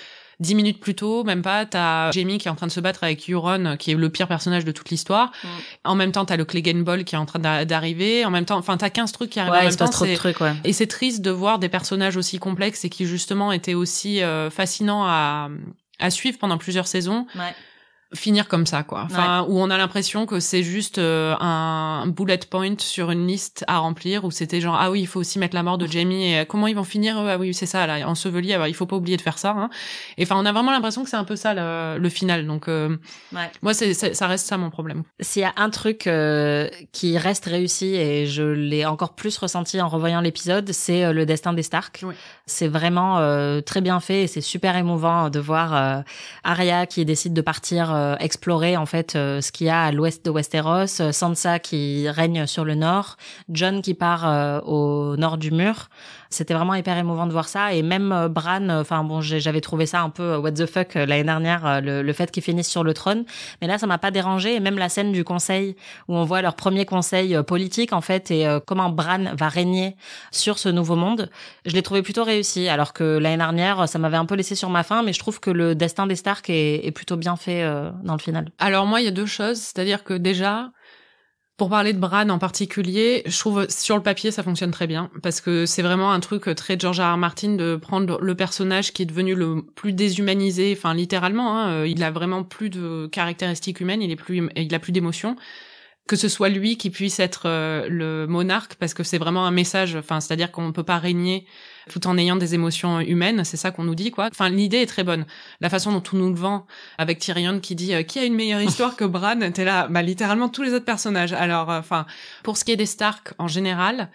dix minutes plus tôt, même pas, t'as Jamie qui est en train de se battre avec Euron, qui est le pire personnage de toute l'histoire. Mm. En même temps, t'as le Clegane Ball qui est en train d'a- d'arriver. En même temps, enfin, t'as 15 trucs qui arrivent en Ouais, il même temps. trop de trucs, ouais. et c'est triste de voir des personnages aussi complexes et qui justement étaient aussi euh, fascinants à, à suivre pendant plusieurs saisons Ouais. Finir comme ça quoi. Enfin où on a l'impression que c'est juste euh, un bullet point sur une liste à remplir où c'était genre ah oui il faut aussi mettre la mort de Jamie et euh, comment ils vont finir? Ah oui c'est ça là enseveli ah, bah, il faut pas oublier de faire ça hein. et enfin on a vraiment l'impression que c'est un peu ça le, le final donc euh, Ouais. moi c'est ça reste ça mon problème. S'il y a un truc euh, qui reste réussi et je l'ai encore plus ressenti en revoyant l'épisode, c'est euh, le destin des Stark. Oui. C'est vraiment euh, très bien fait et c'est super émouvant de voir euh, Arya qui décide de partir euh, explorer en fait euh, ce qu'il y a à l'ouest de Westeros, euh, Sansa qui règne sur le nord, John qui part au nord du mur. C'était vraiment hyper émouvant de voir ça et même euh, Bran, euh, enfin bon, j'avais trouvé ça un peu euh, what the fuck l'année dernière, le, le fait qu'ils finissent sur le trône. Mais là, ça m'a pas dérangé. Et même la scène du conseil où on voit leur premier conseil politique, en fait, et comment Bran va régner sur ce nouveau monde, je l'ai trouvé plutôt réussi. Alors que l'année dernière, ça m'avait un peu laissé sur ma faim, mais je trouve que le destin des Stark est, est plutôt bien fait dans le final. Alors moi, il y a deux choses, c'est-à-dire que déjà, pour parler de Bran en particulier, je trouve sur le papier ça fonctionne très bien parce que c'est vraiment un truc très George R. R. Martin de prendre le personnage qui est devenu le plus déshumanisé, enfin littéralement, hein, euh, il a vraiment plus de caractéristiques humaines, il est plus, il a plus d'émotions. Que ce soit lui qui puisse être euh, le monarque, parce que c'est vraiment un message, enfin c'est-à-dire qu'on ne peut pas régner tout en ayant des émotions humaines, c'est ça qu'on nous dit quoi. Enfin l'idée est très bonne. La façon dont on nous le vend avec Tyrion qui dit euh, qui a une meilleure histoire que Bran, t'es là, bah littéralement tous les autres personnages. Alors euh, enfin pour ce qui est des Stark en général,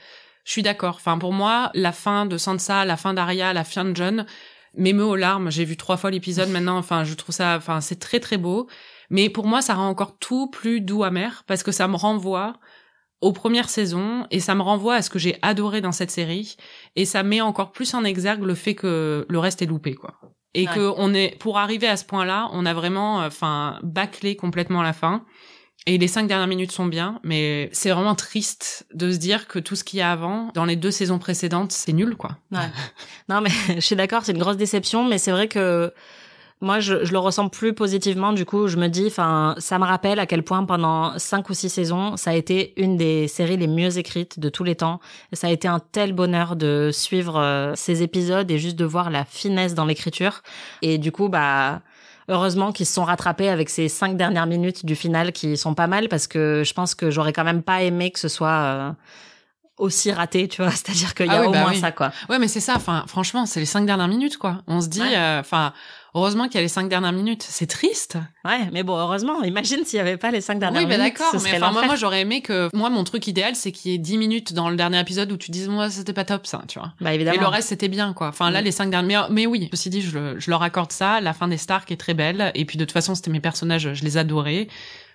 je suis d'accord. Enfin pour moi la fin de Sansa, la fin d'Arya, la fin de Jon m'émeut aux larmes. J'ai vu trois fois l'épisode maintenant. Enfin je trouve ça, enfin c'est très très beau. Mais pour moi ça rend encore tout plus doux amer parce que ça me renvoie aux premières saisons et ça me renvoie à ce que j'ai adoré dans cette série et ça met encore plus en exergue le fait que le reste est loupé quoi et Ouais. que on est pour arriver à ce point-là on a vraiment enfin bâclé complètement la fin et les cinq dernières minutes sont bien mais c'est vraiment triste de se dire que tout ce qu'il y a avant dans les deux saisons précédentes c'est nul quoi Ouais. non, mais (laughs) je suis d'accord, c'est une grosse déception, mais c'est vrai que moi, je, le ressens plus positivement. Du coup, je me dis, enfin, ça me rappelle à quel point pendant cinq ou six saisons, ça a été une des séries les mieux écrites de tous les temps. ça a été un tel bonheur de suivre euh, ces épisodes et juste de voir la finesse dans l'écriture. Et du coup, bah, heureusement qu'ils se sont rattrapés avec ces cinq dernières minutes du final qui sont pas mal parce que je pense que j'aurais quand même pas aimé que ce soit euh, aussi raté, tu vois. (laughs) C'est-à-dire qu'il y a ah au bah moins ça, quoi. Ouais, mais c'est ça. Enfin, franchement, c'est les cinq dernières minutes, quoi. On se dit, euh, enfin. Heureusement qu'il y a les cinq dernières minutes. C'est triste. Ouais, mais bon, heureusement. Imagine s'il y avait pas les cinq dernières minutes. Oui, d'accord. Mais enfin, moi, moi j'aurais aimé que, moi, mon truc idéal, c'est qu'il y ait dix minutes dans le dernier épisode où tu dises, moi, c'était pas top, ça, tu vois. Bah, évidemment. Et le reste, c'était bien, quoi. Enfin, là, mm. les cinq dernières, mais, mais oui. Ceci dit, je, je leur accorde ça. La fin des Stark est très belle. Et puis, de toute façon, c'était mes personnages, je les adorais.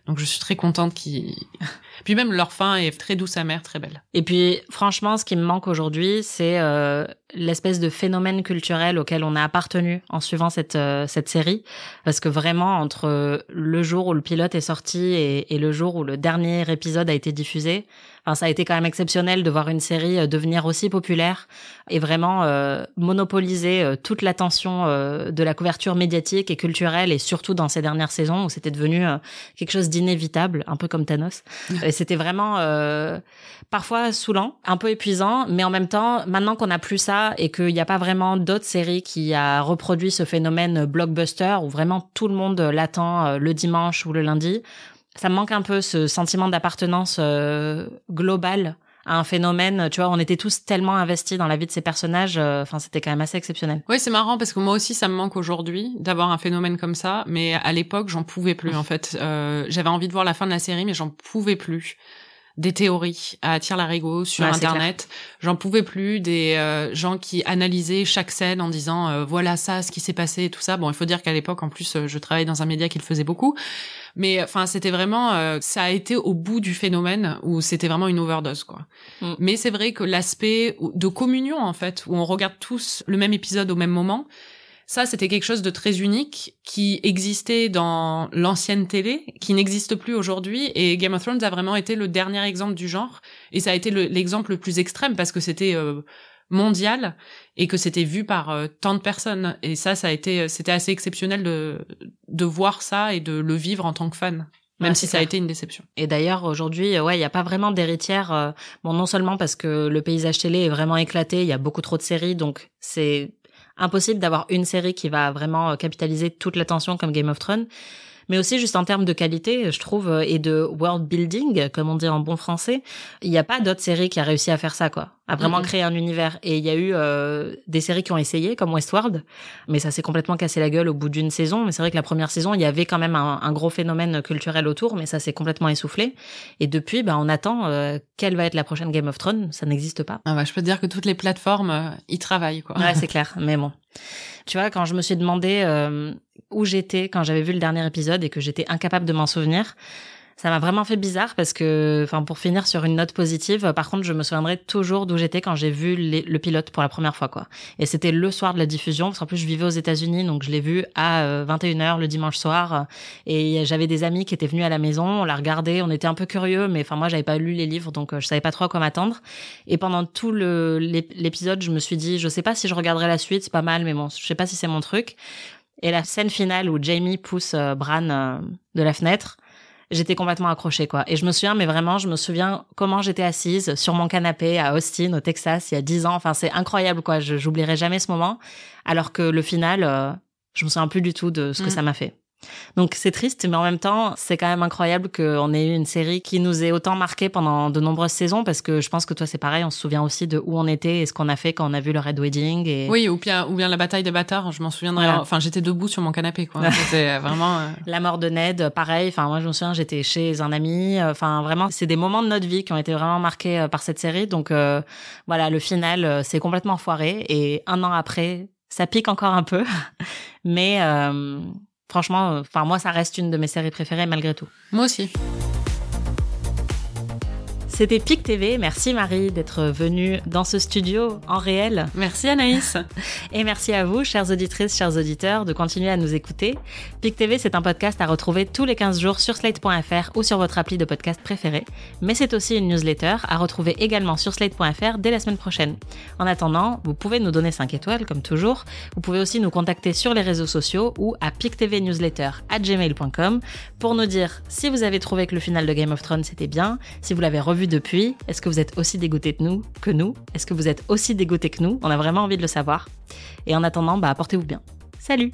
Donc je suis très contente qu'ils... (laughs) Puis même leur fin est très douce amère, très belle. Et puis franchement, ce qui me manque aujourd'hui, c'est euh, l'espèce de phénomène culturel auquel on a appartenu en suivant cette euh, cette série, parce que vraiment entre le jour où le pilote est sorti et, et le jour où le dernier épisode a été diffusé, enfin ça a été quand même exceptionnel de voir une série euh, devenir aussi populaire et vraiment euh, monopoliser euh, toute l'attention euh, de la couverture médiatique et culturelle et surtout dans ces dernières saisons où c'était devenu quelque chose d'inévitable, un peu comme Thanos. et c'était vraiment parfois saoulant, un peu épuisant, mais en même temps, maintenant qu'on a plus ça et qu'il n'y a pas vraiment d'autres séries qui a reproduit ce phénomène blockbuster où vraiment tout le monde l'attend le dimanche ou le lundi, ça me manque un peu ce sentiment d'appartenance globale un phénomène. Tu vois, on était tous tellement investis dans la vie de ces personnages. Euh, enfin, c'était quand même assez exceptionnel. Oui, c'est marrant parce que moi aussi, ça me manque aujourd'hui d'avoir un phénomène comme ça. Mais à l'époque, j'en pouvais plus. En fait, euh, j'avais envie de voir la fin de la série, mais j'en pouvais plus des théories à la larigot sur internet. J'en pouvais plus des euh, gens qui analysaient chaque scène en disant euh, voilà ça ce qui s'est passé et tout ça. Bon, il faut dire qu'à l'époque en plus je travaillais dans un média qui le faisait beaucoup. Mais enfin, c'était vraiment, euh, ça a été au bout du phénomène où c'était vraiment une overdose, quoi. Mm. Mais c'est vrai que l'aspect de communion, en fait, où on regarde tous le même épisode au même moment, ça, c'était quelque chose de très unique qui existait dans l'ancienne télé, qui n'existe plus aujourd'hui. Et Game of Thrones a vraiment été le dernier exemple du genre. Et ça a été l'exemple le, plus extrême parce que c'était euh, mondial et que c'était vu par euh, tant de personnes. Et ça, ça a été, euh, c'était assez exceptionnel de, de voir ça et de le vivre en tant que fan. Même si ça a été une déception. Et d'ailleurs, aujourd'hui, ouais, il n'y a pas vraiment d'héritière. bon, non seulement parce que le paysage télé est vraiment éclaté, il y a beaucoup trop de séries, donc c'est impossible d'avoir une série qui va vraiment capitaliser toute l'attention comme Game of Thrones mais aussi juste en termes de qualité, je trouve, euh, et de world building, comme on dit en bon français, il n'y a pas d'autres séries qui a réussi à faire ça, quoi, à vraiment créer un univers. Et il y a eu euh, des séries qui ont essayé, comme Westworld, mais ça s'est complètement cassé la gueule au bout d'une saison. Mais c'est vrai que la première saison, il y avait quand même un, gros phénomène culturel autour, mais ça s'est complètement essoufflé. Et depuis, ben, on attend euh, quelle va être la prochaine Game of Thrones. Ça n'existe pas. Ah bah, je peux te dire que toutes les plateformes y travaillent, quoi. Ouais, c'est (laughs) clair. Mais bon. Tu vois, quand je me suis demandé euh, où j'étais quand j'avais vu le dernier épisode et que j'étais incapable de m'en souvenir, ça m'a vraiment fait bizarre parce que, enfin, pour finir sur une note positive, par contre, je me souviendrai toujours d'où j'étais quand j'ai vu le pilote pour la première fois, quoi. Et c'était le soir de la diffusion, parce plus, je vivais aux États-Unis, donc je l'ai vu à 21h euh, le dimanche soir. Et j'avais des amis qui étaient venus à la maison, on l'a regardé, on était un peu curieux, mais enfin, moi, j'avais pas lu les livres, donc euh, je savais pas trop à quoi m'attendre. Et pendant tout l'épisode, je me suis dit, je sais pas si je regarderai la suite, c'est pas mal, mais bon, je sais pas si c'est mon truc. Et la scène finale où Jamie pousse euh, Bran de la fenêtre, j'étais complètement accrochée quoi. Et je me souviens, mais vraiment, je me souviens comment j'étais assise sur mon canapé à Austin, au Texas, il y a dix ans. Enfin, c'est incroyable quoi. Je j'oublierai jamais ce moment. Alors que le final, euh, je me souviens plus du tout de ce que mm. ça m'a fait. Donc c'est triste, mais en même temps, c'est quand même incroyable qu'on ait eu une série qui nous ait autant marqué pendant de nombreuses saisons, parce que je pense que toi c'est pareil, on se souvient aussi de où on était et ce qu'on a fait quand on a vu le Red Wedding. Et... Oui, ou bien, ou bien la bataille des bâtards, je m'en souviendrai. Enfin, j'étais debout sur mon canapé, quoi. C'était vraiment... Euh, (laughs) la mort de Ned, pareil. Enfin, moi je me souviens, j'étais chez un ami. Enfin, vraiment, c'est des moments de notre vie qui ont été vraiment marqués euh, par cette série. Donc euh, voilà, le final, c'est complètement foiré. Et un an après, ça pique encore un peu. (laughs) Mais... Franchement, euh, enfin moi, ça reste une de mes séries préférées malgré tout. Moi aussi. C'était PIC TV. Merci Marie d'être venue dans ce studio en réel. Merci Anaïs. (laughs) Et merci à vous, chères auditrices, chers auditeurs, de continuer à nous écouter. PIC TV, c'est un podcast à retrouver tous les 15 jours sur slate.fr ou sur votre appli de podcast préféré. Mais c'est aussi une newsletter à retrouver également sur slate.fr dès la semaine prochaine. En attendant, vous pouvez nous donner 5 étoiles comme toujours. Vous pouvez aussi nous contacter sur les réseaux sociaux ou à pictvnewsletter@gmail.com pour nous dire si vous avez trouvé que le final de Game of Thrones c'était bien, si vous l'avez revu depuis, est-ce que vous êtes aussi dégoûté de nous que nous? Est-ce que vous êtes aussi dégoûté que nous? On a vraiment envie de le savoir. Et en attendant, bah portez-vous bien. Salut